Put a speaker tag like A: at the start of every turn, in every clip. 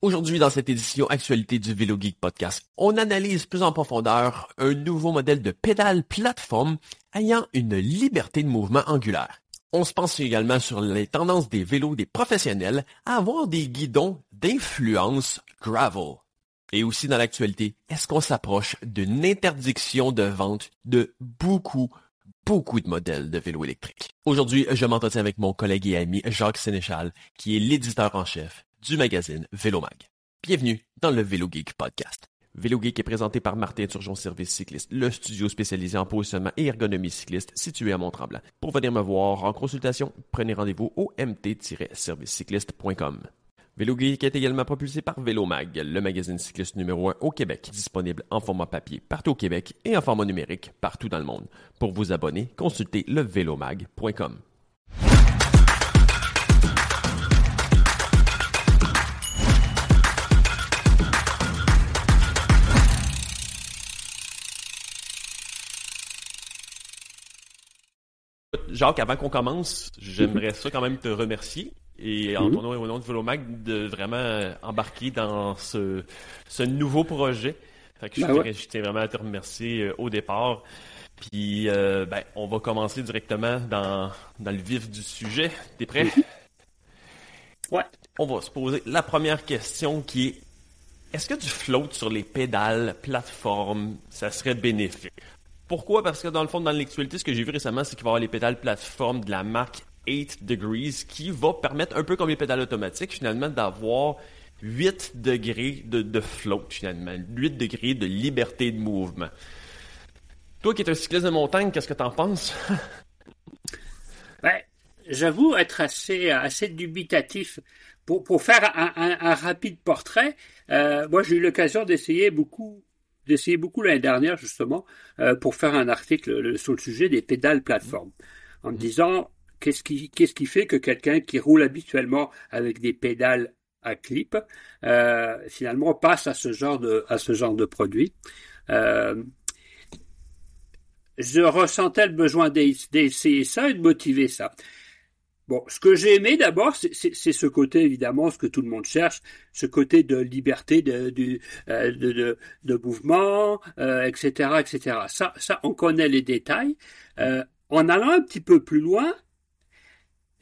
A: Aujourd'hui, dans cette édition actualité du Vélo Geek Podcast, on analyse plus en profondeur un nouveau modèle de pédale plateforme ayant une liberté de mouvement angulaire. On se pense également sur les tendances des vélos des professionnels à avoir des guidons d'influence gravel. Et aussi dans l'actualité, est-ce qu'on s'approche d'une interdiction de vente de beaucoup, beaucoup de modèles de vélos électriques? Aujourd'hui, je m'entretiens avec mon collègue et ami Jacques Sénéchal, qui est l'éditeur en chef du magazine Vélomag. Bienvenue dans le Vélo Podcast. Vélo est présenté par Martin Turgeon Service Cycliste, le studio spécialisé en positionnement et ergonomie cycliste situé à Mont-Tremblant. Pour venir me voir en consultation, prenez rendez-vous au mt-servicecycliste.com. Vélo Geek est également propulsé par Vélomag, le magazine cycliste numéro 1 au Québec, disponible en format papier partout au Québec et en format numérique partout dans le monde. Pour vous abonner, consultez levélomag.com. Jacques, avant qu'on commence, j'aimerais ça quand même te remercier et en ton nom et au nom de Volomag de vraiment embarquer dans ce, ce nouveau projet. Fait que je,
B: Ben ouais.
A: tiens vraiment à te remercier euh, au départ. Puis euh, ben, on va commencer directement dans, dans le vif du sujet. T'es prêt?
B: Ouais.
A: On va se poser la première question qui est est-ce que du float sur les pédales, plateformes, ça serait bénéfique? Pourquoi? Parce que dans le fond, dans l'actualité, ce que j'ai vu récemment, c'est qu'il va y avoir les pédales plateformes de la marque 8 Degrees qui va permettre, un peu comme les pédales automatiques, finalement, d'avoir 8 degrés de, float, finalement. 8 degrés de liberté de mouvement. Toi qui es un cycliste de montagne, qu'est-ce que t'en penses?
B: Ben, J'avoue être assez, dubitatif. Pour, faire un rapide portrait, euh, moi j'ai eu l'occasion d'essayer beaucoup d'essayer beaucoup l'année dernière justement euh, pour faire un article le- sur le sujet des pédales plateformes en me disant qu'est-ce qui qu'est-ce qui fait que quelqu'un qui roule habituellement avec des pédales à clip euh, finalement passe à ce genre de à ce genre de produit Euh, je ressentais le besoin d'e- d'essayer ça et de motiver ça. Bon, ce que j'ai aimé d'abord, c'est- ce côté évidemment, ce que tout le monde cherche, ce côté de liberté de, euh, de, de, de mouvement, euh, etc., etc. Ça, ça, on connaît les détails. Euh, en allant un petit peu plus loin,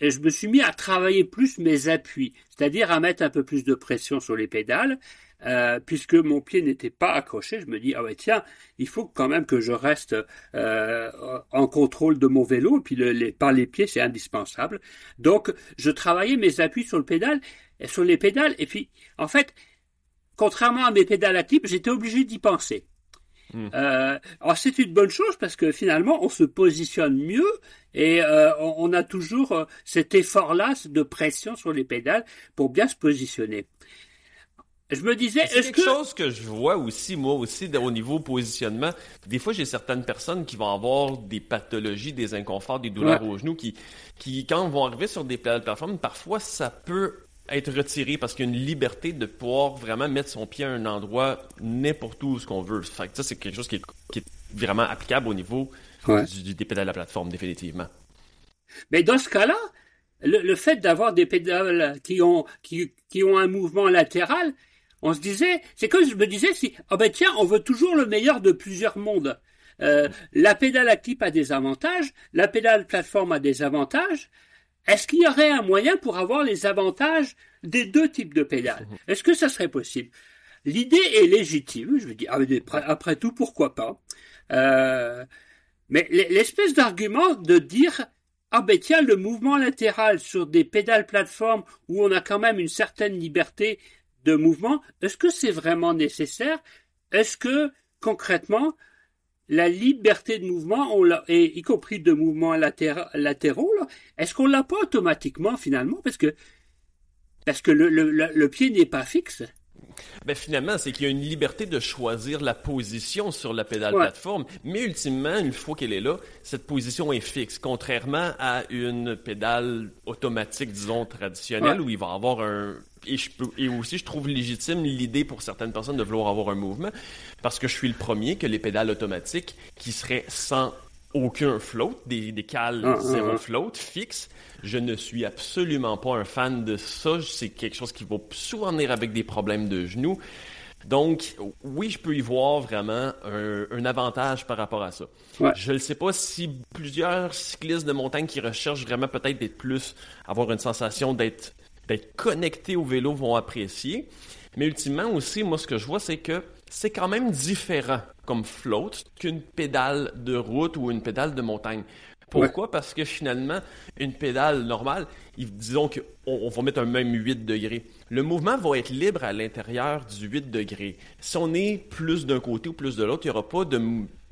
B: et je me suis mis à travailler plus mes appuis, c'est-à-dire à mettre un peu plus de pression sur les pédales, euh, puisque mon pied n'était pas accroché. Je me dis ah ouais tiens, il faut quand même que je reste euh, en contrôle de mon vélo, et puis le- les, par les pieds c'est indispensable. Donc je travaillais mes appuis sur le pédale, et sur les pédales, et puis en fait, contrairement à mes pédales à clip, j'étais obligé d'y penser.
A: Hmm.
B: Euh, alors c'est une bonne chose parce que finalement on se positionne mieux et euh, on, on a toujours euh, cet effort-là de pression sur les pédales pour bien se positionner. Je me disais,
A: C'est
B: est-ce
A: quelque
B: que
A: chose que je vois aussi, moi aussi, au niveau positionnement. Des fois, j'ai certaines personnes qui vont avoir des pathologies, des inconforts, des douleurs
B: Ouais.
A: aux genoux, qui, qui, quand vont arriver sur des pla- plateformes, parfois, ça peut être retiré parce qu'il y a une liberté de pouvoir vraiment mettre son pied à un endroit n'importe où ce qu'on veut. Fait que ça, c'est quelque chose qui est, qui est vraiment applicable au niveau
B: Ouais.
A: du- des pédales à plateforme, définitivement.
B: Mais dans ce cas-là, le, le fait d'avoir des pédales qui ont, qui, qui ont un mouvement latéral, on se disait, c'est comme je me disais, si, ah ben tiens, on veut toujours le meilleur de plusieurs mondes. Euh, la pédale à clip a des avantages, la pédale plateforme a des avantages. Est-ce qu'il y aurait un moyen pour avoir les avantages des deux types de pédales? Est-ce que ça serait possible? L'idée est légitime. Je me dis, ah, après, tout, pourquoi pas? Euh, Mais l'espèce d'argument de dire ah ben tiens, le mouvement latéral sur des pédales plateformes où on a quand même une certaine liberté de mouvement, est-ce que c'est vraiment nécessaire? Est-ce que concrètement la liberté de mouvement, on et y compris de mouvements latéra- latéraux, est-ce qu'on l'a pas automatiquement finalement? Parce que parce que le- le pied n'est pas fixe
A: Ben finalement, c'est qu'il y a une liberté de choisir la position sur la pédale
B: Ouais.
A: plateforme, mais ultimement, une fois qu'elle est là, cette position est fixe, contrairement à une pédale automatique, disons, traditionnelle,
B: Ouais.
A: où il va avoir un... Et, je peux... et aussi, je trouve légitime l'idée pour certaines personnes de vouloir avoir un mouvement, parce que je suis le premier que les pédales automatiques qui seraient sans aucun float, des, des cales
B: Ah, ah,
A: zéro
B: ah.
A: float fixe. Je ne suis absolument pas un fan de ça. C'est quelque chose qui va souvent venir avec des problèmes de genoux. Donc, oui, je peux y voir vraiment un, un avantage par rapport à ça.
B: Ouais.
A: Je ne sais pas si plusieurs cyclistes de montagne qui recherchent vraiment peut-être d'être plus, avoir une sensation d'être d'être connectés au vélo vont apprécier. Mais ultimement aussi, moi, ce que je vois, c'est que c'est quand même différent comme float qu'une pédale de route ou une pédale de montagne. Pourquoi? Parce que finalement, une pédale normale, disons qu'on on va mettre un même 8 degrés. Le mouvement va être libre à l'intérieur du 8 degrés. Si on est plus d'un côté ou plus de l'autre, il n'y aura pas de,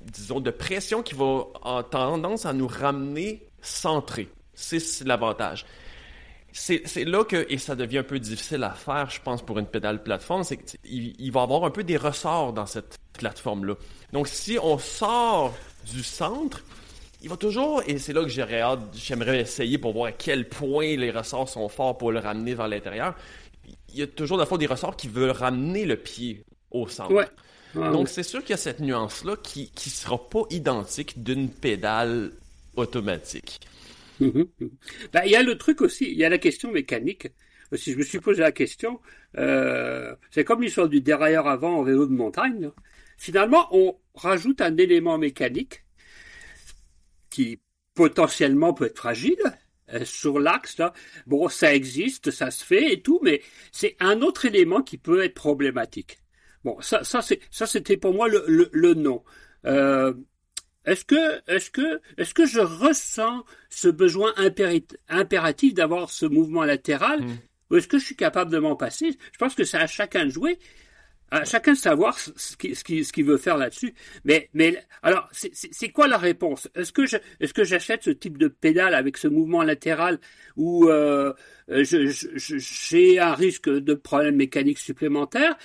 A: disons, de pression qui va avoir tendance à nous ramener centré. C'est c'est l'avantage. C'est là que, et ça devient un peu difficile à faire, je pense, pour une pédale plateforme, c'est qu'il il va y avoir un peu des ressorts dans cette plateforme-là. Donc, si on sort du centre, il va toujours, et c'est là que j'aurais hâte, j'aimerais essayer pour voir à quel point les ressorts sont forts pour le ramener vers l'intérieur. Il y a toujours, le fond, des ressorts qui veulent ramener le pied au centre.
B: Ouais. Ouais,
A: Donc,
B: ouais.
A: c'est sûr qu'il y a cette nuance-là qui ne sera pas identique d'une pédale automatique.
B: Ben, il y a le truc aussi, il y a la question mécanique. Si je me suis posé la question, euh, c'est comme l'histoire du dérailleur avant en vélo de montagne. là. Finalement, on rajoute un élément mécanique qui potentiellement peut être fragile euh, sur l'axe. là. Bon, ça existe, ça se fait et tout, mais c'est un autre élément qui peut être problématique. Bon, ça, ça c'était pour moi le, le, non. Euh, est-ce que, est-ce que, est-ce que je ressens ce besoin impératif d'avoir ce mouvement latéral,
A: Mm.
B: ou est-ce que je suis capable de m'en passer? Je pense que c'est à chacun de jouer, à chacun de savoir ce qu'il ce ce veut faire là-dessus. Mais, mais alors, c'est- quoi la réponse? Est-ce que je, est-ce que j'achète ce type de pédale avec ce mouvement latéral où euh, je- je- je- j'ai un risque de problème mécanique supplémentaire?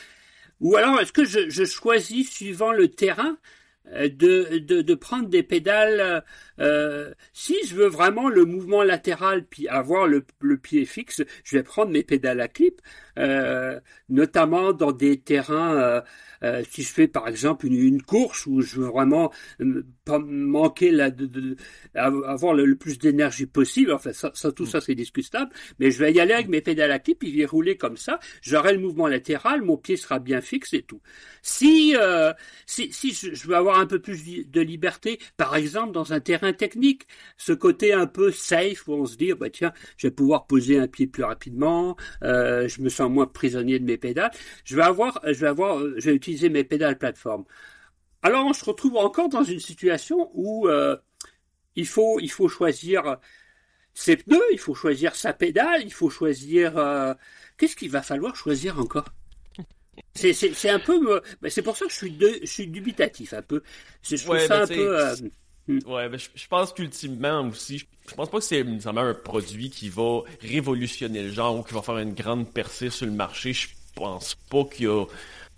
B: Ou alors, est-ce que je, je choisis, suivant le terrain, de, de, de prendre des pédales euh, Si je veux vraiment le mouvement latéral, puis avoir le pied fixe, je vais prendre mes pédales à clip, euh, notamment dans des terrains, euh, si je fais par exemple une, une course où je veux vraiment euh, pas manquer la, de, de- avoir le, le plus d'énergie possible, enfin ça, ça tout ça c'est discutable, mais je vais y aller avec mes pédales à clip, puis je vais rouler comme ça, j'aurai le mouvement latéral, mon pied sera bien fixe et tout. Si, euh, si, si je, je veux avoir un peu plus de liberté, par exemple dans un terrain technique, ce côté un peu safe où on se dit, bah tiens, je vais pouvoir poser un pied plus rapidement, euh, je me sens moins prisonnier de mes pédales, je vais avoir, je vais avoir, euh, je vais utiliser mes pédales plateforme. Alors on se retrouve encore dans une situation où euh, il faut, il faut choisir ses pneus, il faut choisir sa pédale, il faut choisir. euh, Qu'est-ce qu'il va falloir choisir encore? C'est, un peu. ben, c'est pour ça que je suis, de- je suis dubitatif un peu. Je trouve
A: Ouais,
B: ça
A: ben,
B: un peu.
A: Ouais, ben, je, pense qu'ultimement aussi, je, pense pas que c'est nécessairement un produit qui va révolutionner le genre ou qui va faire une grande percée sur le marché. Je pense pas qu'il y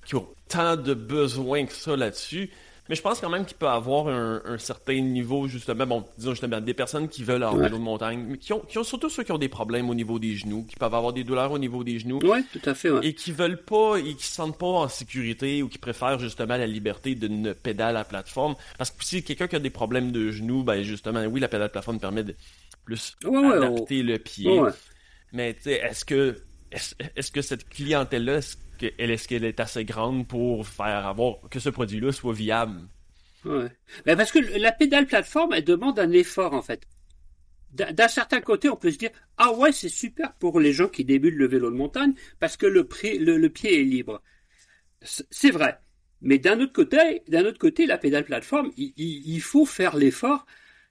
A: qu'il y a tant de besoin que ça là-dessus. Mais je pense quand même qu'il peut avoir un, un certain niveau, justement, bon, disons justement, des personnes qui veulent
B: Ouais.
A: vélo de montagne, mais qui ont, qui ont surtout ceux qui ont des problèmes au niveau des genoux, qui peuvent avoir des douleurs au niveau des genoux,
B: Ouais, tout à fait. Ouais.
A: et qui veulent pas et qui se sentent pas en sécurité ou qui préfèrent justement la liberté d'une pédale à plateforme parce que si quelqu'un qui a des problèmes de genoux ben justement oui la pédale à plateforme permet de plus
B: Ouais,
A: adapter le pied mais tu sais est-ce que est-ce est-ce que cette clientèle est-ce qu'elle est assez grande pour faire avoir que ce produit là soit viable?
B: Ouais. Ben parce que la pédale plateforme, elle demande un effort en fait. D'un certain côté, on peut se dire ah ouais c'est super pour les gens qui débutent le vélo de montagne parce que le, prix, le, pied est libre. C'est vrai. Mais d'un autre côté, d'un autre côté, la pédale plateforme, il, il- faut faire l'effort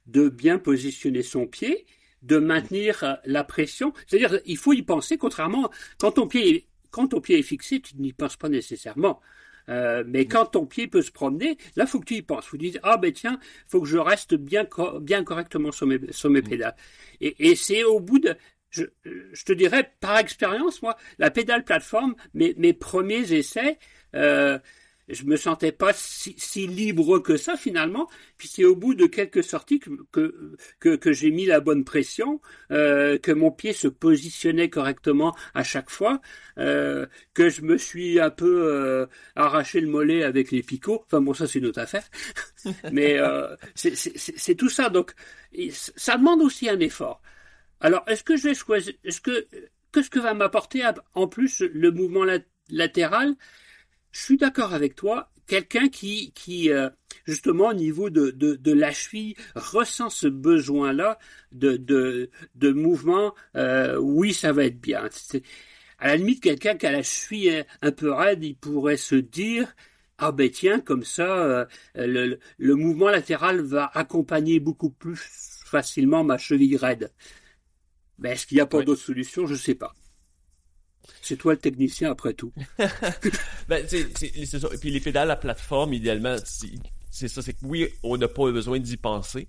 B: de bien positionner son pied, de maintenir euh, la pression. C'est-à-dire, il faut y penser. Contrairement, quand ton pied, quand ton pied est fixé, tu n'y penses pas nécessairement. Euh, mais quand ton pied peut se promener, là, faut que tu y penses. Faut dire, ah ben tiens, faut que je reste bien, co- bien correctement sur mes, sur mes pédales. Et, et c'est au bout de, je, je te dirais par expérience, moi, la pédale plateforme, mes, mes premiers essais, euh, je me sentais pas si, libre que ça finalement. Puis c'est au bout de quelques sorties que que, que, j'ai mis la bonne pression, euh, que mon pied se positionnait correctement à chaque fois, euh, que je me suis un peu euh, arraché le mollet avec les picots. Enfin bon, ça c'est une autre affaire. Mais c'est tout ça. Donc ça demande aussi un effort. Alors est-ce que je vais choisir Est-ce que qu'est-ce que va m'apporter en plus le mouvement latéral? Je suis d'accord avec toi. Quelqu'un qui, qui euh, justement au niveau de, de, de, la cheville ressent ce besoin-là de, de, de mouvement, euh, oui, ça va être bien. À la limite, quelqu'un qui a la cheville un peu raide, il pourrait se dire ah ben tiens, comme ça, euh, le, le, mouvement latéral va accompagner beaucoup plus facilement ma cheville raide. Ben, est-ce qu'il n'y a pas d'autre solution? Je ne sais pas. C'est toi le technicien après tout.
A: ben, c'est ça. Et puis les pédales à plateforme, idéalement, c'est ça. C'est que oui, on n'a pas besoin d'y penser.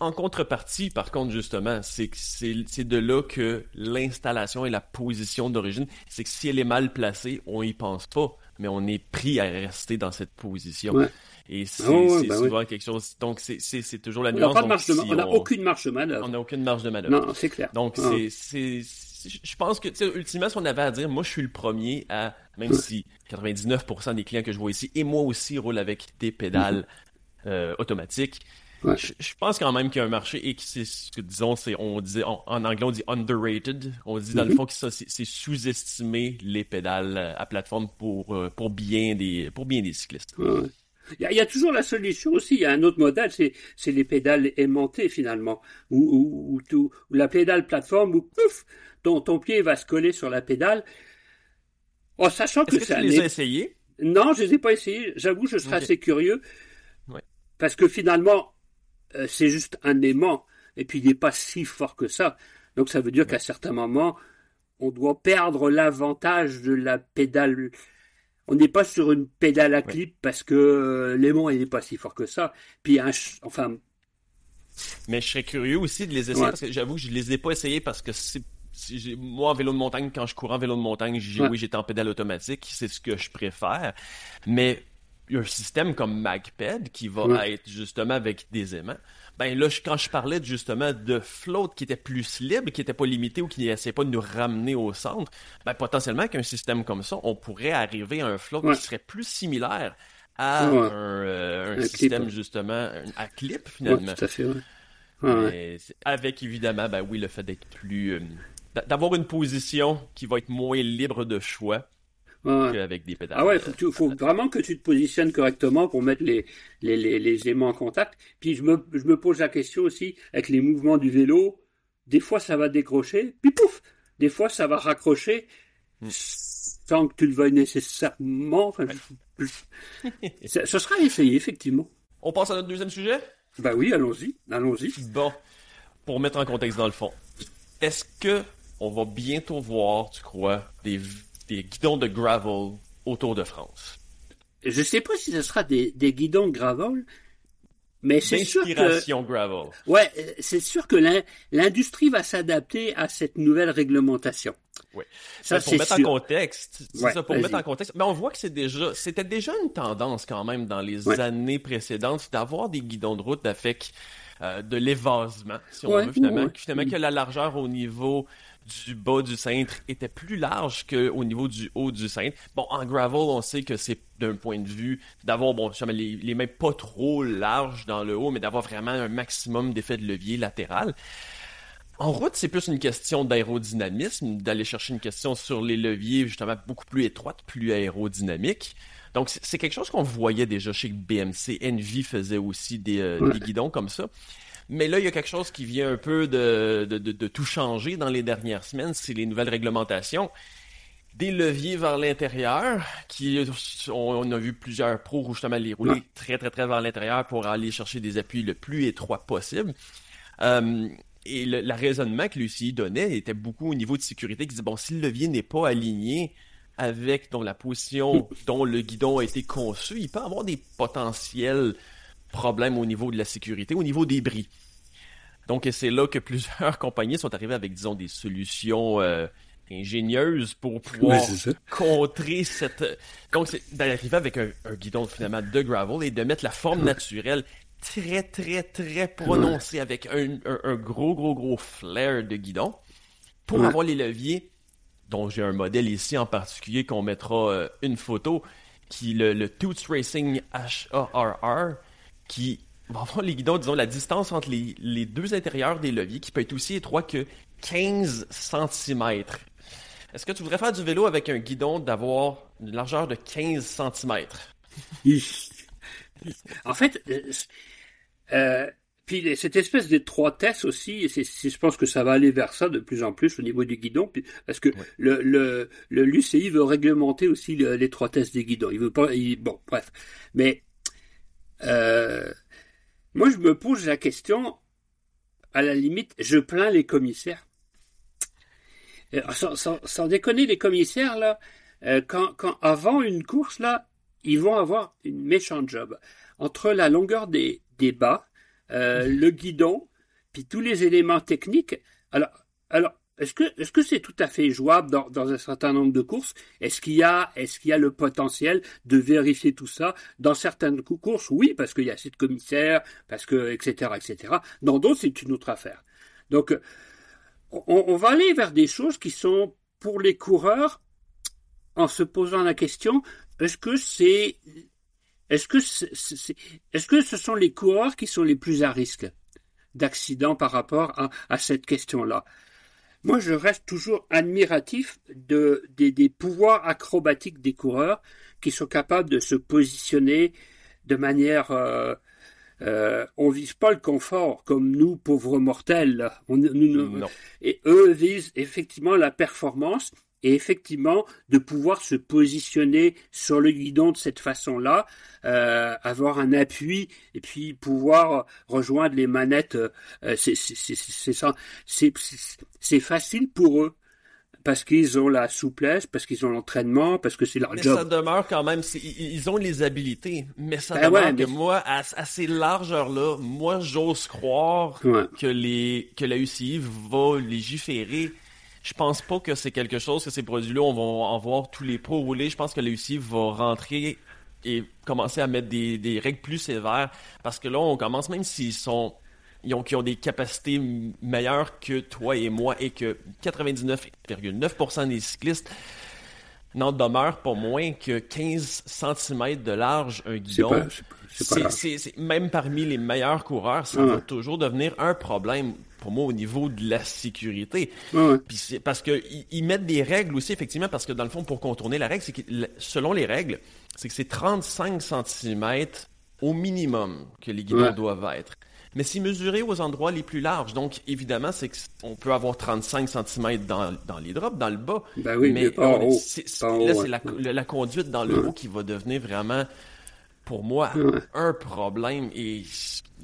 A: En contrepartie, par contre, justement, c'est c'est de là que l'installation et la position d'origine, c'est que si elle est mal placée, on y pense pas, mais on est pris à rester dans cette position. Et c'est ah souvent quelque chose. Donc c'est toujours la nuance.
B: On n'a aucune marge de manœuvre.
A: On n'a aucune marge de manœuvre.
B: Non, c'est clair.
A: Donc ah. c'est je pense que, ultimement, ce qu'on avait à dire, moi, je suis le premier à, même si 99% des clients que je vois ici, et moi aussi, roulent avec des pédales euh, automatiques. Je, pense quand même qu'il y a un marché et que c'est ce que disons, c'est on dit en, anglais on dit underrated. On dit dans le mm-hmm. fond que ça c'est sous-estimer les pédales euh, à plateforme pour euh, pour bien des pour bien des cyclistes.
B: Il y, a, toujours la solution aussi. Il y a un autre modèle, c'est les pédales aimantées finalement, ou, ou, la pédale plateforme où pouf, ton, ton pied va se coller sur la pédale. En sachant que,
A: que tu les as essayés?
B: Non, je les ai pas essayés. J'avoue, je serais assez curieux. Parce que finalement, euh, c'est juste un aimant. Et puis, il n'est pas si fort que ça. Donc, ça veut dire qu'à certains moments, on doit perdre l'avantage de la pédale. On n'est pas sur une pédale à clip parce que euh, l'aimant, il n'est pas si fort que ça. Puis, enfin,
A: mais je serais curieux aussi de les essayer parce que j'avoue que je les ai pas essayés parce que c'est moi, en vélo de montagne, quand je cours en vélo de montagne, oui, j'étais en pédale automatique, c'est ce que je préfère. Mais il y a un système comme MagPed qui va être justement avec des aimants. Ben là, quand je parlais justement de float qui était plus libre, qui n'était pas limité ou qui n'essayait pas de nous ramener au centre, ben potentiellement qu'un système comme ça, on pourrait arriver à un float qui serait plus similaire à un, euh, système justement à clip finalement.
B: tout à fait,
A: avec évidemment, ben oui, le fait d'être plus euh, d'avoir une position qui va être moins libre de choix qu'avec des pédales.
B: Ah ouais, faut, faut vraiment que tu te positionnes correctement pour mettre les, les, les, aimants en contact. Puis je me, je me pose la question aussi avec les mouvements du vélo. Des fois, ça va décrocher, puis pouf Des fois, ça va raccrocher hmm. sans que tu le veuilles nécessairement. Enfin, ce sera essayé, effectivement.
A: On passe à notre deuxième sujet?
B: Bah oui, allons-y, allons-y.
A: Bon, pour mettre en contexte dans le fond, est-ce que on va bientôt voir, tu crois, des, guidons de gravel autour de France.
B: Je sais pas si ce sera des, guidons de gravel, mais c'est sûr que
A: gravel.
B: Ouais, c'est sûr que l'industrie va s'adapter à cette nouvelle réglementation.
A: Oui. Ça, pour mettre en contexte, c'est ça, pour mettre en contexte. Mais on voit que c'est déjà, c'était déjà une tendance quand même dans les années précédentes d'avoir des guidons de route avec euh, de l'évasement, si on veut, finalement, finalement que la largeur au niveau du bas du cintre était plus large qu'au niveau du haut du cintre. Bon, en gravel, on sait que c'est d'un point de vue d'avoir, bon, les, les mains pas trop larges dans le haut, mais d'avoir vraiment un maximum d'effet de levier latéral. En route, c'est plus une question d'aérodynamisme, d'aller chercher une question sur les leviers justement beaucoup plus étroites, plus aérodynamiques. Donc c'est quelque chose qu'on voyait déjà chez BMC. Envy faisait aussi des, euh, des guidons comme ça. Mais là, il y a quelque chose qui vient un peu de, de, de, tout changer dans les dernières semaines, c'est les nouvelles réglementations. Des leviers vers l'intérieur, qui on, a vu plusieurs pros justement les rouler très très très vers l'intérieur pour aller chercher des appuis le plus étroit possible. Euh, et le raisonnement que Lucie donnait était beaucoup au niveau de sécurité, qui disait bon, si le levier n'est pas aligné avec donc, la position dont le guidon a été conçu, il peut avoir des potentiels problème au niveau de la sécurité, au niveau des bris. Donc c'est là que plusieurs compagnies sont arrivées avec, disons, des solutions euh, ingénieuse pour pouvoir contrer cette. Donc, c'est d'arriver avec un, guidon finalement de gravel et de mettre la forme naturelle très, très, très prononcée avec un, gros, gros, gros flair de guidon pour avoir les leviers, dont j'ai un modèle ici en particulier qu'on mettra euh, une photo, qui le, le Toots Racing HARR, qui va avoir les guidons, disons, la distance entre les, les deux intérieurs des leviers, qui peut être aussi étroit que 15 cm. Est-ce que tu voudrais faire du vélo avec un guidon d'avoir une largeur de 15 cm?
B: en fait, euh, euh, puis cette espèce d'étroitesse aussi, je pense que ça va aller vers ça de plus en plus au niveau du guidon, parce que le, le, le l'UCI veut réglementer aussi l'étroitesse des guidons. Il veut pas, bon, bref. Mais euh, moi, je me pose la question. À la limite, je plains les commissaires euh, sans, déconner, les commissaires, là, euh, quand, quand, avant une course, là, ils vont avoir une méchante job. Entre la longueur des, des bas, le guidon, puis tous les éléments techniques. Alors, alors est-ce que est-ce que c'est tout à fait jouable dans, un certain nombre de courses? Est-ce qu'il y a est-ce qu'il y a le potentiel de vérifier tout ça dans certaines courses? Oui, parce qu'il y a assez de commissaires, parce que etc etc. Dans d'autres, c'est une autre affaire. Donc on, va aller vers des choses qui sont pour les coureurs en se posant la question est-ce que c'est est-ce que est-ce que ce sont les coureurs qui sont les plus à risque d'accident par rapport à, cette question-là? Moi, je reste toujours admiratif de, des, pouvoirs acrobatiques des coureurs qui sont capables de se positionner de manière euh, euh, on vise pas le confort comme nous, pauvres mortels. On, Et eux visent effectivement la performance et effectivement de pouvoir se positionner sur le guidon de cette façon-là, euh, avoir un appui et puis pouvoir rejoindre les manettes. Euh, c'est facile pour eux parce qu'ils ont la souplesse, parce qu'ils ont l'entraînement, parce que c'est leur
A: mais
B: job.
A: ça demeure quand même, ils ont les habilités, mais ça ben demeure que moi, à, ces largeurs-là, moi j'ose croire que les que la UCI va légiférer. Je pense pas que c'est quelque chose que ces produits-là, on va en voir tous les pros rouler. Je pense que la UCI va rentrer et commencer à mettre des, des règles plus sévères parce que là, on commence, même s'ils sont ils ont, qui ont des capacités meilleures que toi et moi et que 99,9% des cyclistes n'en demeurent pas moins que 15 cm de large un guidon. C'est même parmi les meilleurs coureurs, ça va toujours devenir un problème pour moi au niveau de la sécurité. Puis parce que ils, mettent des règles aussi effectivement parce que dans le fond pour contourner la règle, c'est que selon les règles, c'est que c'est 35 cm au minimum que les guidons doivent être mais c'est mesuré aux endroits les plus larges. Donc, évidemment, c'est qu'on peut avoir 35 cm dans, dans les drops, dans le bas.
B: Ben oui, mais,
A: là, c'est la, conduite dans le haut qui va devenir vraiment, pour moi, un problème. Et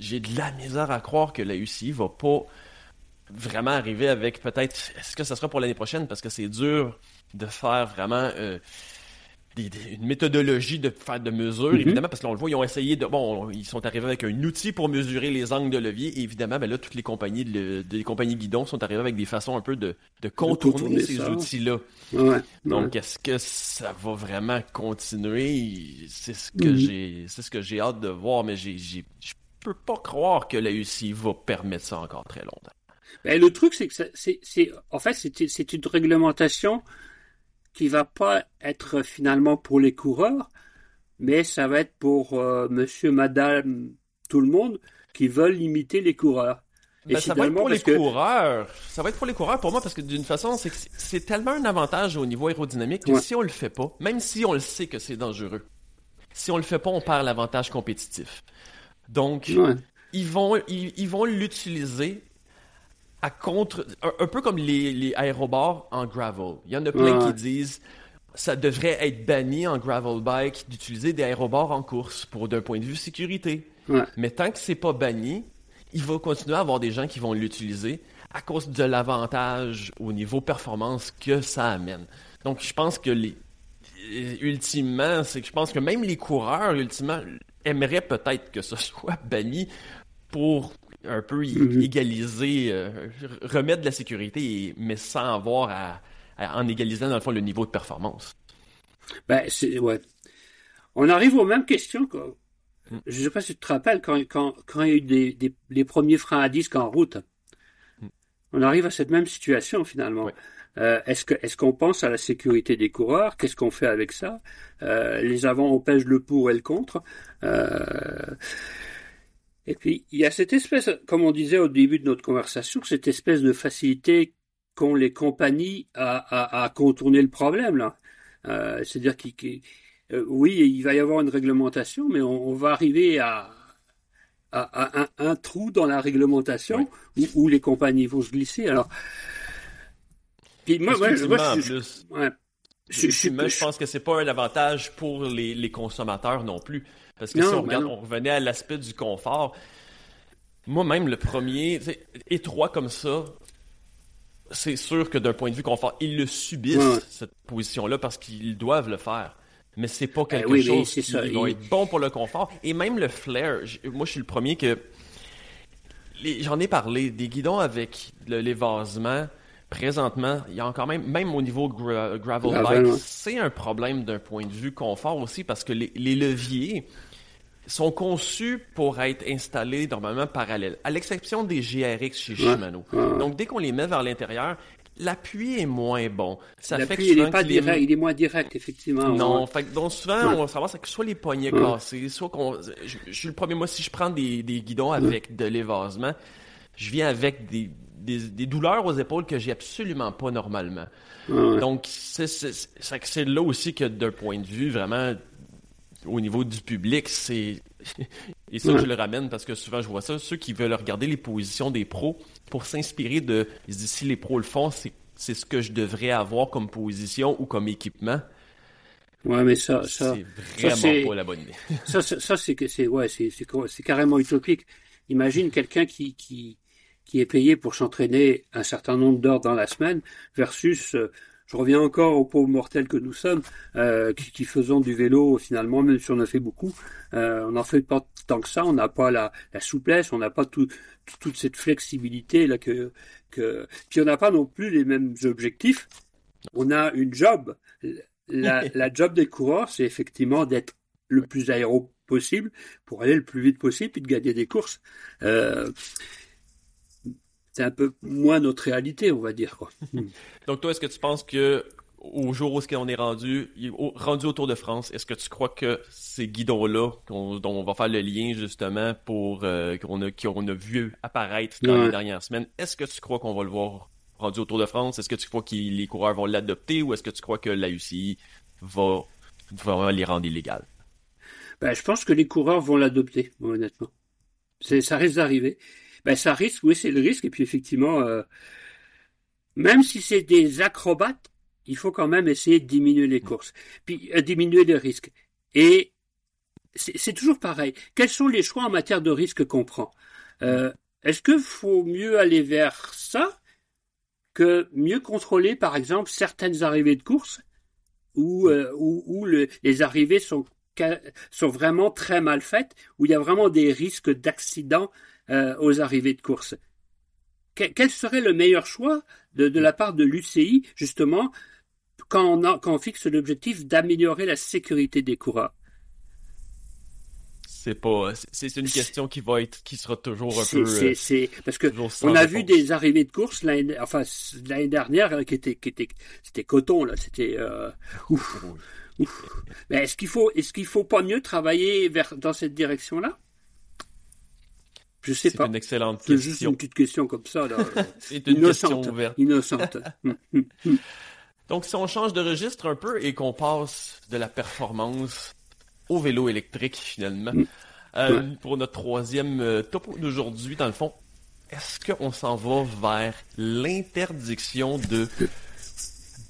A: j'ai de la misère à croire que la UCI va pas vraiment arriver avec peut-être... Est-ce que ça sera pour l'année prochaine? Parce que c'est dur de faire vraiment... Euh, une méthodologie de faire de mesure, mhm. évidemment, parce qu'on le voit, ils ont essayé de. Bon, ils sont arrivés avec un outil pour mesurer les angles de levier, et évidemment, ben là, toutes les compagnies, de, des compagnies guidons sont arrivées avec des façons un peu de, de contourner, ces outils-là. Donc, est-ce que ça va vraiment continuer? C'est ce que mhm. j'ai c'est ce que j'ai hâte de voir, mais j'ai, j'ai, je peux pas croire que la UCI va permettre ça encore très longtemps.
B: Ben, le truc, c'est que c'est, en fait, c'est, une réglementation qui va pas être finalement pour les coureurs, mais ça va être pour euh, monsieur, madame, tout le monde qui veulent limiter les coureurs.
A: Et ben, ça va être pour les coureurs. Ça va être pour les coureurs pour moi parce que d'une façon, c'est c'est tellement un avantage au niveau aérodynamique que si on le fait pas, même si on le sait que c'est dangereux, si on le fait pas, on perd l'avantage compétitif. Donc, ils vont ils vont l'utiliser à contre, un, peu comme les, les aérobars en gravel. Il y en a plein qui disent ça devrait être banni en gravel bike d'utiliser des aérobars en course pour d'un point de vue sécurité. Mais tant que c'est pas banni, il va continuer à avoir des gens qui vont l'utiliser à cause de l'avantage au niveau performance que ça amène. Donc je pense que les ultimement, c'est que je pense que même les coureurs ultimement aimeraient peut-être que ce soit banni pour un peu mhm. égaliser, euh, remettre de la sécurité, mais sans avoir à, en égalisant dans le fond le niveau de performance.
B: Ben, c'est, ouais. On arrive aux mêmes questions. Quoi. Mm. Je ne sais pas si tu te rappelles quand, quand, quand il y a eu des, des, les premiers freins à disque en route. Mm. On arrive à cette même situation finalement. Euh, est-ce que est-ce qu'on pense à la sécurité des coureurs? Qu'est-ce qu'on fait avec ça? Euh, Les avants on pèse le pour et le contre. Euh, et puis il y a cette espèce, comme on disait au début de notre conversation, cette espèce de facilité qu'ont les compagnies à, à, à contourner le problème là. Euh, c'est-à-dire qu'il, euh, oui, il va y avoir une réglementation, mais on, on va arriver à, un, un, trou dans la réglementation où, où, les compagnies vont se glisser. Alors,
A: puis moi, moi, je, moi, je, ouais. je, je, je, pense que c'est pas un avantage pour les, les consommateurs non plus. Parce que non, si on regarde, on revenait à l'aspect du confort. Moi-même, le premier, étroit comme ça, c'est sûr que d'un point de vue confort, ils le subissent, ouais. cette position-là, parce qu'ils doivent le faire. Mais c'est pas quelque
B: ben oui,
A: chose qui
B: ça.
A: va être bon pour le confort. Et même le flair, moi je suis le premier que... J'en ai parlé, des guidons avec l'évasement, présentement, il y a encore même, même au niveau gra gravel bike, c'est un problème d'un point de vue confort aussi, parce que les, les leviers sont conçus pour être installés normalement parallèles, à l'exception des GRX chez Shimano.
B: Ouais, ouais.
A: Donc, dès qu'on les met vers l'intérieur, l'appui est moins bon.
B: Il est pas direct, les... il est moins direct, effectivement.
A: Non, fait que, donc souvent, on va savoir que soit les poignets cassés, soit qu'on, je, je, suis le premier, moi, si je prends des, des guidons avec de l'évasement, je viens avec des, des, des, douleurs aux épaules que j'ai absolument pas normalement. Donc, c'est là aussi que d'un point de vue vraiment au niveau du public, c'est. Et ça, je le ramène parce que souvent je vois ça. Ceux qui veulent regarder les positions des pros pour s'inspirer de. Ils se disent si les pros le font, c'est ce que je devrais avoir comme position ou comme équipement.
B: Ouais, mais ça,
A: ça, c'est vraiment pas la bonne idée.
B: ça, ça, ça c'est que c'est ouais, c'est carrément utopique. Imagine quelqu'un qui, qui qui est payé pour s'entraîner un certain nombre d'heures dans la semaine versus euh, je reviens encore aux pauvres mortels que nous sommes, euh, qui, qui, faisons du vélo finalement, même si on en fait beaucoup, euh, on n'en fait pas tant que ça, on n'a pas la, la, souplesse, on n'a pas tout, toute cette flexibilité là que, que, puis on n'a pas non plus les mêmes objectifs. On a une job. La, la job des coureurs, c'est effectivement d'être le plus aéro possible pour aller le plus vite possible puis de gagner des courses. Euh, c'est un peu moins notre réalité, on va dire. Quoi.
A: Donc toi, est-ce que tu penses que au jour où on est rendu, rendu autour de France, est-ce que tu crois que ces guidons-là, dont on va faire le lien justement pour euh, qu'on a, qu'on a vu apparaître dans ouais. les dernières semaines, est-ce que tu crois qu'on va le voir rendu autour de France? Est-ce que tu crois que les coureurs vont l'adopter ou est-ce que tu crois que la UCI va, va les rendre illégales?
B: Ben, je pense que les coureurs vont l'adopter, honnêtement. C'est, ça risque d'arriver ben ça risque, oui, c'est le risque. Et puis effectivement, euh, même si c'est des acrobates, il faut quand même essayer de diminuer les courses, puis euh, diminuer les risques. Et c'est toujours pareil. Quels sont les choix en matière de risque qu'on prend? Euh, Est-ce que faut mieux aller vers ça que mieux contrôler, par exemple, certaines arrivées de course où, où, le, les arrivées sont sont vraiment très mal faites, où il y a vraiment des risques d'accident euh, aux arrivées de course. quel serait le meilleur choix de, de la part de l'UCI, justement, quand on, a, quand on fixe l'objectif d'améliorer la sécurité des coureurs?
A: C'est pas c'est une question qui va être qui sera toujours un peu
B: c'est c'est parce que on a vu des arrivées de course l'année enfin l'année dernière qui était qui était c'était coton là c'était euh, ouf, ouf. mais est-ce qu'il faut est-ce qu'il faut pas mieux travailler vers dans cette direction là je sais pas.
A: C'est une excellente question.
B: Juste une petite question comme ça.
A: C'est une innocente, question ouverte.
B: Innocente.
A: Donc, si on change de registre un peu et qu'on passe de la performance au vélo électrique, finalement, euh, ouais. pour notre troisième euh, topo d'aujourd'hui, dans le fond, est-ce qu'on s'en va vers l'interdiction de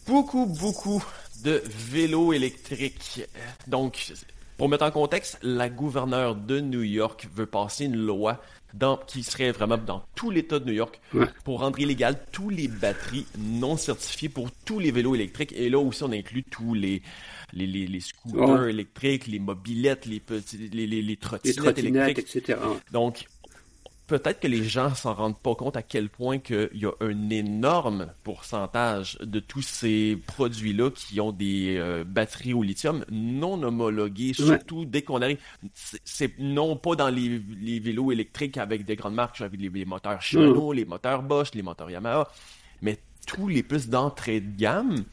A: beaucoup, beaucoup de vélos électriques? Donc, pour mettre en contexte, la gouverneure de New York veut passer une loi dans, qui serait vraiment dans tout l'État de New York
B: ouais.
A: pour rendre illégal tous les batteries non certifiées pour tous les vélos électriques. Et là aussi, on inclut tous les, les, les, les scooters
B: ouais.
A: électriques, les mobilettes, les, petits, les, les, les, trottinettes,
B: les trottinettes
A: électriques.
B: etc.
A: Donc, peut-être que les gens s'en rendent pas compte à quel point qu'il y a un énorme pourcentage de tous ces produits-là qui ont des euh, batteries au lithium non homologuées, surtout dès qu'on arrive. C'est non pas dans les, vélos électriques avec des grandes marques, avec les, moteurs Shimano, les moteurs Bosch, les moteurs Yamaha, mais tous les plus d'entrée de gamme,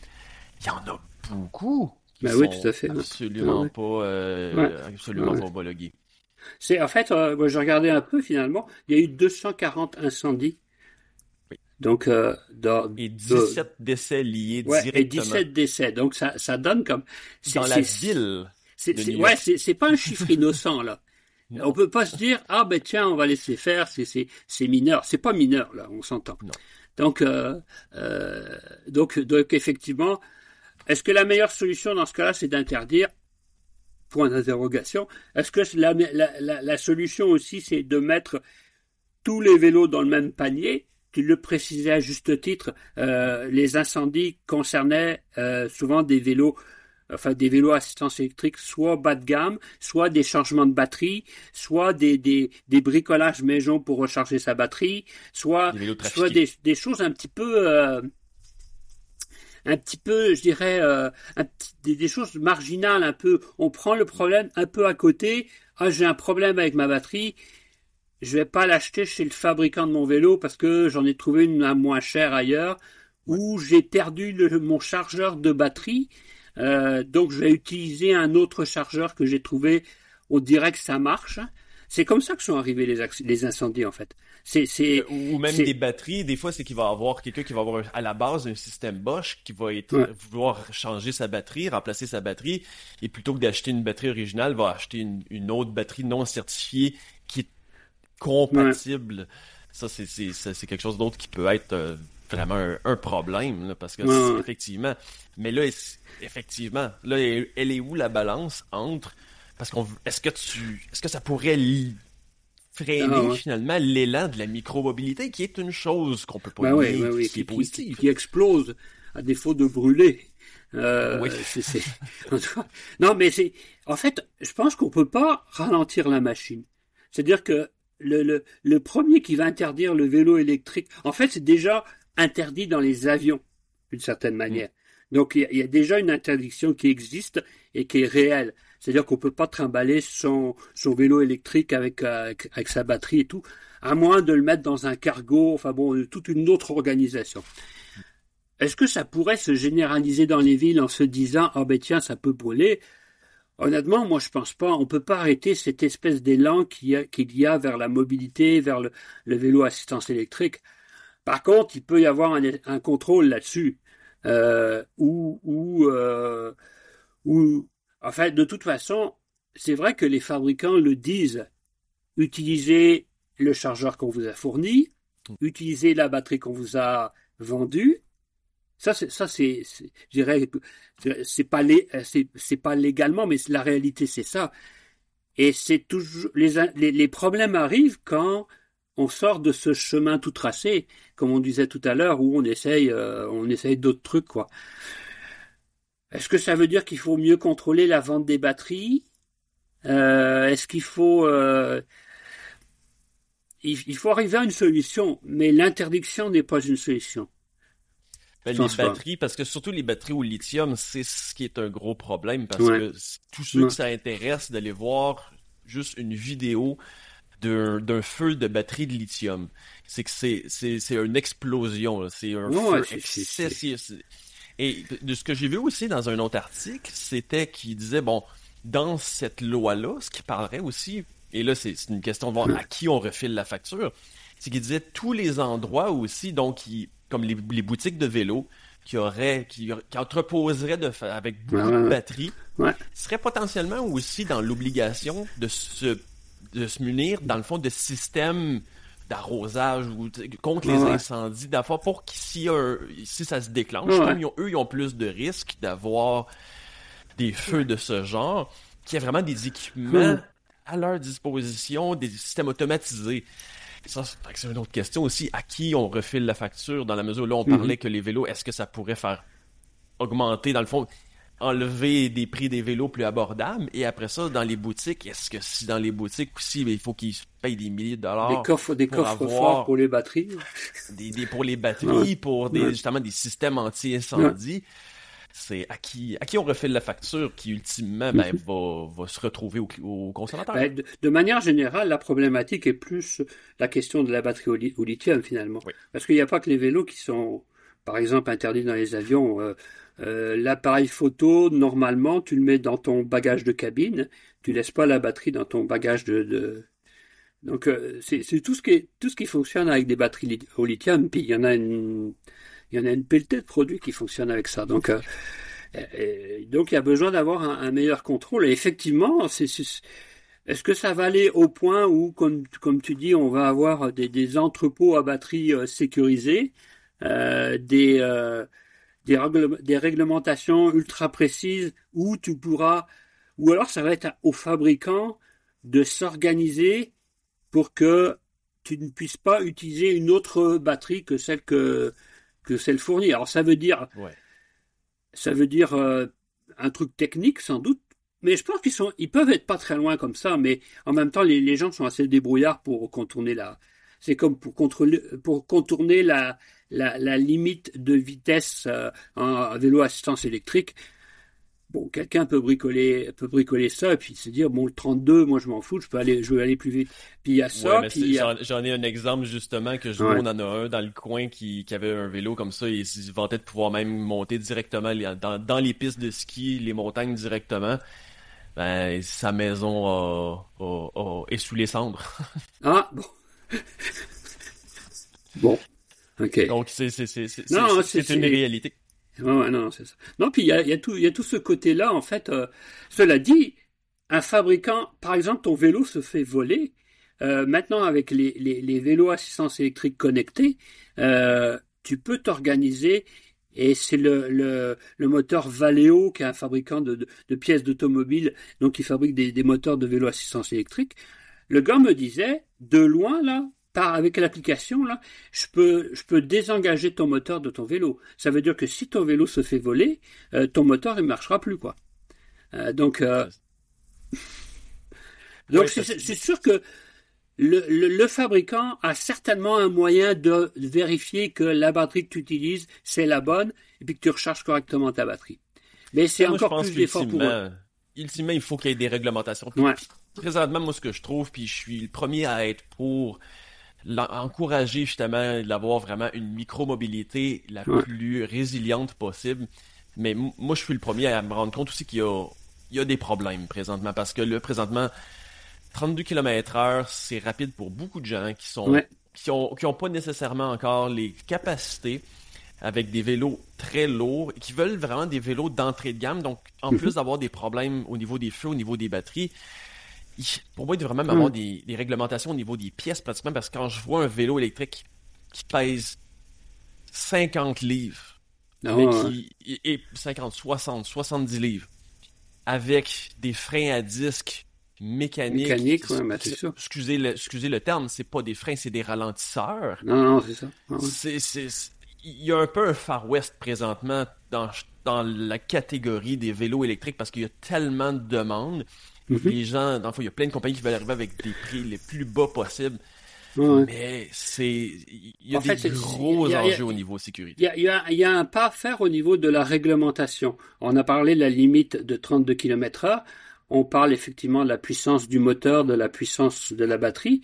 A: il y en a beaucoup.
B: Qui ben oui, tout à fait.
A: Absolument pas, euh, absolument pas homologués.
B: C'est en fait, euh, moi, je regardais un peu finalement, il y a eu 240 incendies. Donc, euh,
A: et 17 décès liés directement.
B: Et 17 décès. Donc, ça, ça donne comme.
A: Dans la ville.
B: C'est, ouais, c'est, pas un chiffre innocent, là. On peut pas se dire, ah ben tiens, on va laisser faire, c'est, c'est, c'est mineur. C'est pas mineur, là, on s'entend. Donc, euh, euh, donc, donc, effectivement, est-ce que la meilleure solution dans ce cas-là, c'est d'interdire point d'interrogation. Est-ce que la, la, solution aussi, c'est de mettre tous les vélos dans le même panier Tu le précisais à juste titre, euh, les incendies concernaient euh, souvent des vélos enfin des vélos assistance électrique, soit bas de gamme, soit des changements de batterie, soit des, des, des bricolages maison pour recharger sa batterie, soit, soit des, des, choses un petit peu euh, un petit peu, je dirais, euh, des, choses marginales un peu. On prend le problème un peu à côté. Ah, j'ai un problème avec ma batterie. Je vais pas l'acheter chez le fabricant de mon vélo parce que j'en ai trouvé une à moins cher ailleurs. Ou j'ai perdu mon chargeur de batterie. Euh, donc je vais utiliser un autre chargeur que j'ai trouvé. au direct ça marche. C'est comme ça que sont arrivés les, les incendies en fait. C'est,
A: euh, ou même des batteries. Des fois, c'est qu'il va avoir quelqu'un qui va avoir à la base un système Bosch qui va être, vouloir changer sa batterie, remplacer sa batterie, et plutôt que d'acheter une batterie originale, va acheter une, autre batterie non certifiée qui est compatible. Ça, c'est, c'est, quelque chose d'autre qui peut être euh, vraiment un, problème parce que effectivement. Mais là, effectivement, là, elle est où la balance entre parce qu'on est-ce que tu est-ce que ça pourrait freiner ah, finalement l'élan de la micromobilité qui est une chose qu'on peut pas ben
B: qui, est positive. Qui, explose à défaut de brûler. Euh, oui. non, mais c'est en fait, je pense qu'on peut pas ralentir la machine. C'est-à-dire que le, le, le, premier qui va interdire le vélo électrique, en fait, c'est déjà interdit dans les avions, d'une certaine manière. Mm. Donc, il y, y, a déjà une interdiction qui existe et qui est réelle. C'est-à-dire qu'on peut pas trimballer son, son vélo électrique avec, avec, sa batterie et tout, à moins de le mettre dans un cargo, enfin bon, toute une autre organisation. Est-ce que ça pourrait se généraliser dans les villes en se disant, oh ben tiens, ça peut brûler? Honnêtement, moi je pense pas. On peut pas arrêter cette espèce d'élan qu'il y, a vers la mobilité, vers le, vélo assistance électrique. Par contre, il peut y avoir un, contrôle là-dessus, euh, où, où, euh, où Enfin, de toute façon, c'est vrai que les fabricants le disent. Utilisez le chargeur qu'on vous a fourni, utilisez la batterie qu'on vous a vendue. Ça, c'est, ça, c'est, je dirais, c'est pas, c'est, pas légalement, mais la réalité, c'est ça. Et c'est toujours, les, les, problèmes arrivent quand on sort de ce chemin tout tracé, comme on disait tout à l'heure, où on essaye, euh, on essaye d'autres trucs, quoi. Est-ce que ça veut dire qu'il faut mieux contrôler la vente des batteries? Euh, Est-ce qu'il faut euh, il, faut arriver à une solution, mais l'interdiction n'est pas une solution.
A: Ben, les batteries, parce que surtout les batteries au lithium, c'est ce qui est un gros problème, parce que tous ceux que ça intéresse d'aller voir juste une vidéo d'un feu de batterie de lithium, c'est que c'est une explosion, c'est un feu excessif. Et de ce que j'ai vu aussi dans un autre article, c'était qu'il disait, bon, dans cette loi-là, ce qui parlerait aussi, et là c'est une question de voir à qui on refile la facture, c'est qu'il disait tous les endroits aussi, donc comme les, boutiques de vélos, qui auraient, qui, entreposeraient de, avec beaucoup de batteries, seraient potentiellement aussi dans l'obligation de se, de se munir, dans le fond, de systèmes d'arrosage ou contre les incendies d'affaires pour que si, si ça se déclenche, eux, ils ont plus de risques d'avoir des feux de ce genre, qu'il y a vraiment des équipements à leur disposition, des systèmes automatisés. Ça, c'est une autre question aussi. À qui on refile la facture dans la mesure où là, on mm-hmm. parlait que les vélos, est-ce que ça pourrait faire augmenter, dans le fond, enlever des prix des vélos plus abordables. Et après ça, dans les boutiques, est-ce que si dans les boutiques aussi, il faut qu'ils payent des milliers de dollars.
B: Des coffres, des coffres forts pour les batteries.
A: Des, pour les batteries, pour des, justement des systèmes anti-incendie. C'est à qui, à qui on refait la facture qui ultimement ben, va, va se retrouver au, au consommateur?
B: Ben, de, manière générale, la problématique est plus la question de la batterie au, lithium finalement. Parce qu'il n'y a pas que les vélos qui sont, par exemple, interdits dans les avions. Euh, euh, l'appareil photo, normalement, tu le mets dans ton bagage de cabine. Tu laisses pas la batterie dans ton bagage de. Donc euh, c'est tout ce qui fonctionne avec des batteries au lithium. Puis il y en a une il y en a une pelletée de produits qui fonctionnent avec ça. Donc euh, donc il y a besoin d'avoir un, meilleur contrôle. Et effectivement, est-ce que ça va aller au point où, comme, comme tu dis, on va avoir des, des entrepôts à batterie sécurisés, des des, réglementations ultra précises où tu pourras, ou alors ça va être au fabricant de s'organiser pour que tu ne puisses pas utiliser une autre batterie que celle que, que celle fournie. Alors ça veut dire, ça veut dire euh, un truc technique sans doute, mais je pense qu'ils sont, ils peuvent être pas très loin comme ça, mais en même temps les, les gens sont assez débrouillards pour contourner la, c'est comme pour, contrôler, pour contourner la, la, limite de vitesse euh, en vélo assistance électrique. Bon, quelqu'un peut bricoler, peut bricoler ça et puis se dire bon le 32, moi je m'en fous, je peux aller, je veux aller plus vite. Puis il y a ça.
A: J'en ai un exemple justement que je vois, on en a un dans le coin qui, qui avait un vélo comme ça et il vantait de pouvoir même monter directement dans, dans les pistes de ski, les montagnes directement. Ben, sa maison est sous les cendres.
B: ah bon. bon.
A: Donc, c'est, c'est, c'est, c'est, c'est une réalité.
B: Ouais, non, c'est ça. Non, puis il y a, y, a tout, y a tout ce côté-là, en fait. Euh, cela dit, un fabricant, par exemple, ton vélo se fait voler. Euh, maintenant, avec les, les, les, vélos assistance électrique connectés, euh, tu peux t'organiser. Et c'est le, le, le, moteur Valeo, qui est un fabricant de, de, de pièces d'automobile, donc il fabrique des, des moteurs de vélo assistance électrique. Le gars me disait, de loin, là, avec l'application là, je peux je peux désengager ton moteur de ton vélo. Ça veut dire que si ton vélo se fait voler, euh, ton moteur ne marchera plus quoi. Euh, donc euh, donc c'est sûr que le, le, fabricant a certainement un moyen de vérifier que la batterie que tu utilises c'est la bonne et puis que tu recharges correctement ta batterie. Mais c'est encore plus d'effort pour eux.
A: Ultimement, il faut qu'il y ait des réglementations. Présentement, moi, ce que je trouve, puis je suis le premier à être pour encourager justement d'avoir vraiment une micro-mobilité la plus résiliente possible. Mais moi, je suis le premier à me rendre compte aussi qu'il y a, il y a des problèmes présentement parce que là, présentement, 32 km heure, c'est rapide pour beaucoup de gens qui sont qui ont qui ont pas nécessairement encore les capacités avec des vélos très lourds et qui veulent vraiment des vélos d'entrée de gamme. Donc, en mhm. plus d'avoir des problèmes au niveau des feux, au niveau des batteries, pour moi, il devrait même avoir mm. des, réglementations au niveau des pièces pratiquement parce que quand je vois un vélo électrique qui pèse 50 livres, ah mais qui est 50, 60, 70 livres, avec des freins à disque mécaniques.
B: Mécanique, ben,
A: Excusez le, excusez le terme, c'est pas des freins, c'est des ralentisseurs.
B: Non, non, c'est ça.
A: Ah il y a un peu un Far West présentement dans, dans la catégorie des vélos électriques parce qu'il y a tellement de demandes. Mhm. Les gens, dans le fond, il y a plein de compagnies qui veulent arriver avec des prix les plus bas possibles. Mais c'est, il y a des gros enjeux au niveau sécurité.
B: Il y, a, y, a, un pas à faire au niveau de la réglementation. On a parlé de la limite de 32 km heure. On parle effectivement de la puissance du moteur, de la puissance de la batterie.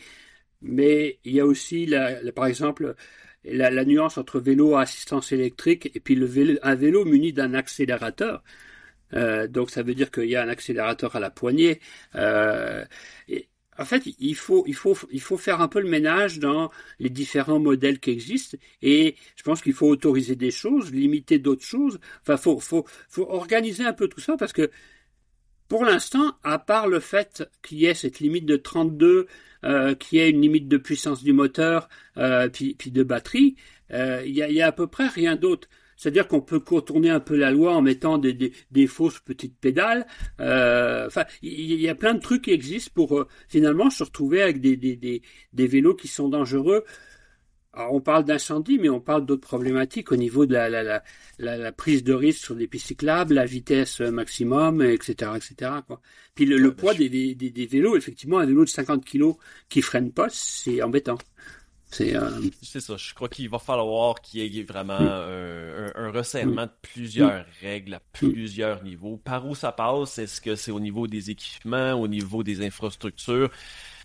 B: Mais il y a aussi, la, par exemple, la, la, nuance entre vélo à assistance électrique et puis le vélo, un vélo muni d'un accélérateur. Euh, donc ça veut dire qu'il y a un accélérateur à la poignée. Euh, en fait, il faut, il, faut, il faut faire un peu le ménage dans les différents modèles qui existent et je pense qu'il faut autoriser des choses, limiter d'autres choses. Enfin, faut, faut, faut organiser un peu tout ça parce que pour l'instant, à part le fait qu'il y ait cette limite de 32, euh, qu'il y ait une limite de puissance du moteur, euh, puis, puis de batterie, il y, a, y a à peu près rien d'autre. C'est-à-dire qu'on peut contourner un peu la loi en mettant des, des, fausses petites pédales. Euh, enfin, il y, a plein de trucs qui existent pour euh, finalement se retrouver avec des, des, des, vélos qui sont dangereux on parle d'incendie, mais on parle d'autres problématiques au niveau de la, la, la, la, prise de risque sur des pistes cyclables, la vitesse maximum, etc., etc. Quoi. Puis le, bah, poids des, des, des, vélos, effectivement, un vélo de 50 kg qui freine pas, c'est embêtant.
A: Euh, c'est ça. Je crois qu'il va falloir qu'il y ait vraiment mm. un, resserrement de plusieurs mm. règles à plusieurs niveaux. Par où ça passe? Est-ce que c'est au niveau des équipements, au niveau des infrastructures?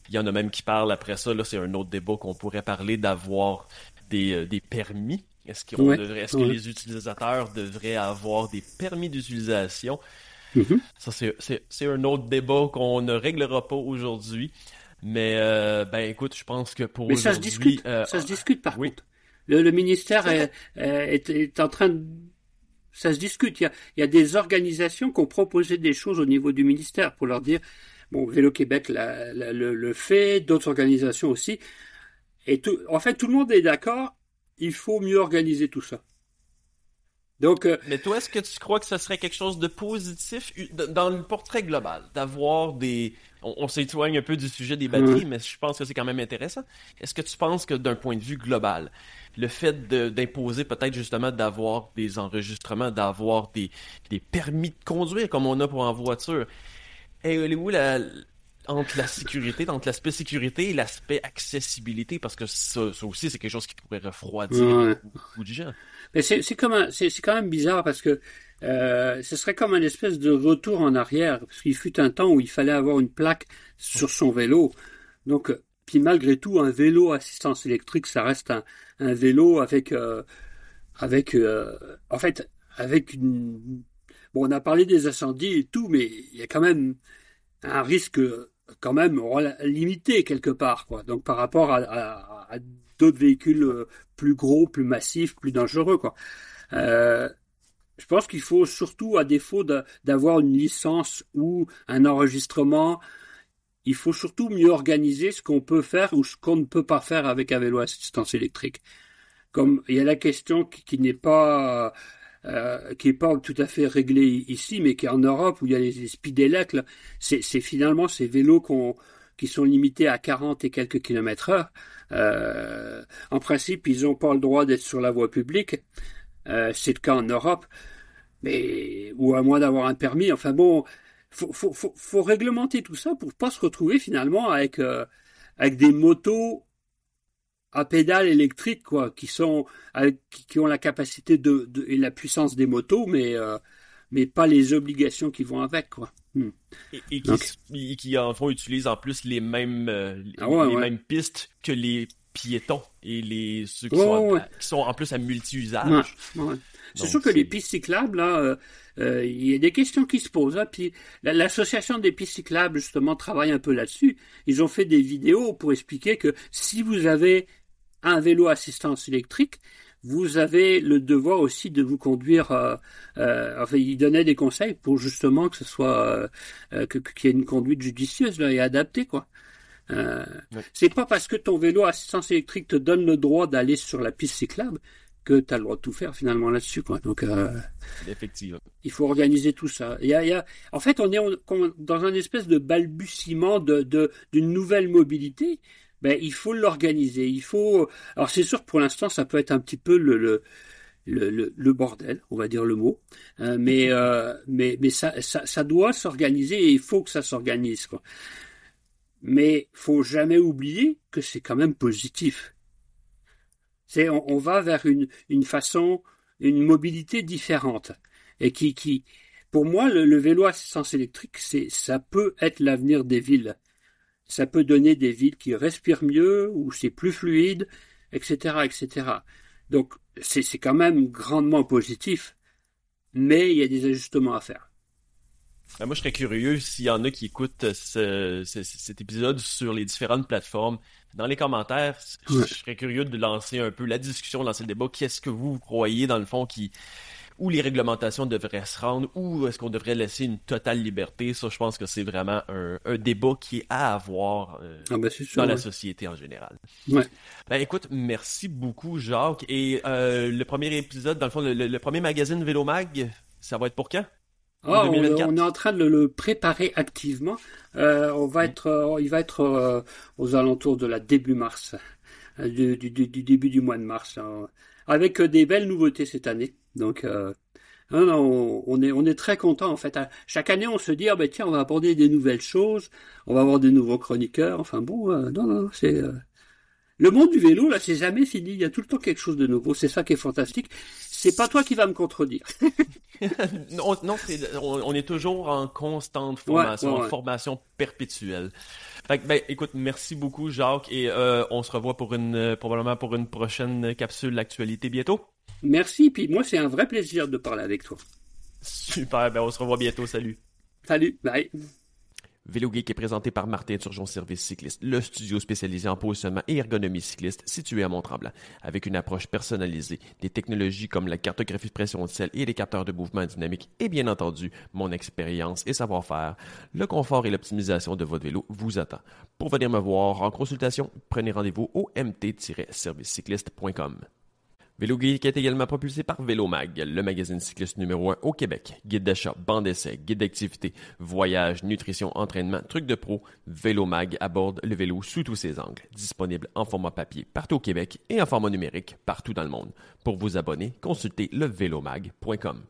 A: Il y en a même qui parlent après ça. Là, c'est un autre débat qu'on pourrait parler d'avoir des, euh, des permis. Est-ce est que les utilisateurs devraient avoir des permis d'utilisation? Mm-hmm. Ça, c'est un autre débat qu'on ne réglera pas aujourd'hui. Mais euh, ben écoute, je pense que pour
B: Mais ça se discute, euh, ça se discute par contre. Le, ministère est, est, en train de ça se discute. Il y a, il y a des organisations qui ont proposé des choses au niveau du ministère pour leur dire bon Vélo Québec la, le, le, fait, d'autres organisations aussi. Et tout, en fait, tout le monde est d'accord. Il faut mieux organiser tout ça.
A: Donc, euh, mais toi, est-ce que tu crois que ce serait quelque chose de positif dans le portrait global, d'avoir des, on, s'éloigne un peu du sujet des batteries, mais je pense que c'est quand même intéressant. Est-ce que tu penses que d'un point de vue global, le fait d'imposer peut-être justement d'avoir des enregistrements, d'avoir des, des permis de conduire comme on a pour en voiture, est où la, entre la sécurité, entre l'aspect sécurité et l'aspect accessibilité, parce que ça, aussi, c'est quelque chose qui pourrait refroidir beaucoup de gens.
B: Mais c'est quand même bizarre parce que euh, ce serait comme un espèce de retour en arrière, parce qu'il fut un temps où il fallait avoir une plaque sur son vélo. Donc, euh, puis malgré tout, un vélo assistance électrique, ça reste un, un vélo avec, euh, avec, euh, en fait, avec une. Bon, on a parlé des incendies et tout, mais il y a quand même un risque quand même limité quelque part, quoi. Donc par rapport à, à, à d'autres véhicules plus gros, plus massifs, plus dangereux, quoi. Euh, je pense qu'il faut surtout, à défaut d'avoir une licence ou un enregistrement, il faut surtout mieux organiser ce qu'on peut faire ou ce qu'on ne peut pas faire avec un vélo assistance électrique. Comme il y a la question qui, n'est pas euh, qui est pas tout à fait réglée ici, mais qui est en Europe où il y a les, speedelecs, c'est finalement ces vélos qui sont limités à 40 et quelques kilomètres heure. Euh, en principe, ils n'ont pas le droit d'être sur la voie publique. Euh, c'est le cas en Europe, mais ou à moins d'avoir un permis. Enfin bon, faut, faut, réglementer tout ça pour pas se retrouver finalement avec des motos à pédales électriques quoi, qui sont qui, ont la capacité de, et la puissance des motos, mais euh, mais pas les obligations qui vont avec quoi.
A: Hmm. Et, qui, en font utilisent en plus les mêmes ah les, mêmes pistes que les piétons et les ceux qui, sont, qui sont, en plus à multi-usage.
B: C'est sûr que les pistes cyclables, là, euh, euh, il y a des questions qui se posent. Hein, puis l'association des pistes cyclables justement travaille un peu là-dessus. Ils ont fait des vidéos pour expliquer que si vous avez un vélo assistance électrique, vous avez le devoir aussi de vous conduire. Euh, euh enfin, ils donnaient des conseils pour justement que ce soit euh, qu'il y ait une conduite judicieuse là, et adaptée, quoi. Euh, C'est pas parce que ton vélo assistance électrique te donne le droit d'aller sur la piste cyclable que tu as le droit de tout faire finalement là-dessus. Quoi. Donc, euh,
A: Effectivement.
B: Il faut organiser tout ça. Il y a, il y a... En fait, on est dans un espèce de balbutiement de, de, d'une nouvelle mobilité. Ben, il faut l'organiser. Il faut. Alors, c'est sûr pour l'instant, ça peut être un petit peu le, le le, le, bordel, on va dire le mot, euh, mais, euh, mais, mais ça, ça, ça doit s'organiser et il faut que ça s'organise. Quoi. Mais faut jamais oublier que c'est quand même positif. C'est on, on, va vers une, une façon, une mobilité différente et qui, qui pour moi, le, le vélo assistance électrique, c'est ça peut être l'avenir des villes. Ça peut donner des villes qui respirent mieux, où c'est plus fluide, etc., etc. Donc c'est quand même grandement positif, mais il y a des ajustements à faire.
A: Ben, moi, je serais curieux s'il y en a qui écoutent ce, cet épisode sur les différentes plateformes. Dans les commentaires, je serais curieux de lancer un peu la discussion, lancer le débat. Qu'est-ce que vous croyez, dans le fond, qui où les réglementations devraient se rendre, ou est-ce qu'on devrait laisser une totale liberté. Ça, je pense que c'est vraiment un, un, débat qui est à avoir euh, ah ben, dans la société en général.
B: Ouais.
A: Ben écoute, merci beaucoup Jacques. Et euh, le premier épisode, dans le fond, le, le premier magazine Vélo Mag, ça va être pour quand?
B: Ah, on, est en train de le préparer activement. Euh, on va être, il va être aux alentours de la début mars. du, début du mois de mars, hein, avec des belles nouveautés cette année. Donc, on, est, on est très content en fait. Chaque année, on se dit, ah, ben, tiens, on va aborder des nouvelles choses, on va avoir des nouveaux chroniqueurs. Enfin bon, non, non, c'est le monde du vélo, là, c'est jamais fini. Il y a tout le temps quelque chose de nouveau. C'est ça qui est fantastique. C'est pas toi qui vas me contredire.
A: non, non on, est toujours en constante formation, en formation perpétuelle. Fait ben, écoute, merci beaucoup, Jacques, et euh, on se revoit pour une, probablement pour une prochaine capsule d'actualité bientôt.
B: Merci, puis moi, c'est un vrai plaisir de parler avec toi.
A: Super, ben on se revoit bientôt. Salut.
B: Salut, bye.
A: Vélo Geek est présenté par Martin Turgeon Service Cycliste, le studio spécialisé en positionnement et ergonomie cycliste situé à Mont-Tremblant. Avec une approche personnalisée, des technologies comme la cartographie de pression de sel et les capteurs de mouvement dynamique et bien entendu mon expérience et savoir-faire, le confort et l'optimisation de votre vélo vous attend. Pour venir me voir en consultation, prenez rendez-vous au mt-servicecycliste.com. Vélo Geek est également propulsé par Vélomag, le magazine cycliste numéro 1 au Québec. Guide d'achat, bande d'essai, guide d'activité, voyage, nutrition, entraînement, trucs de pro, Vélomag aborde le vélo sous tous ses angles. Disponible en format papier partout au Québec et en format numérique partout dans le monde. Pour vous abonner, consultez levélomag.com.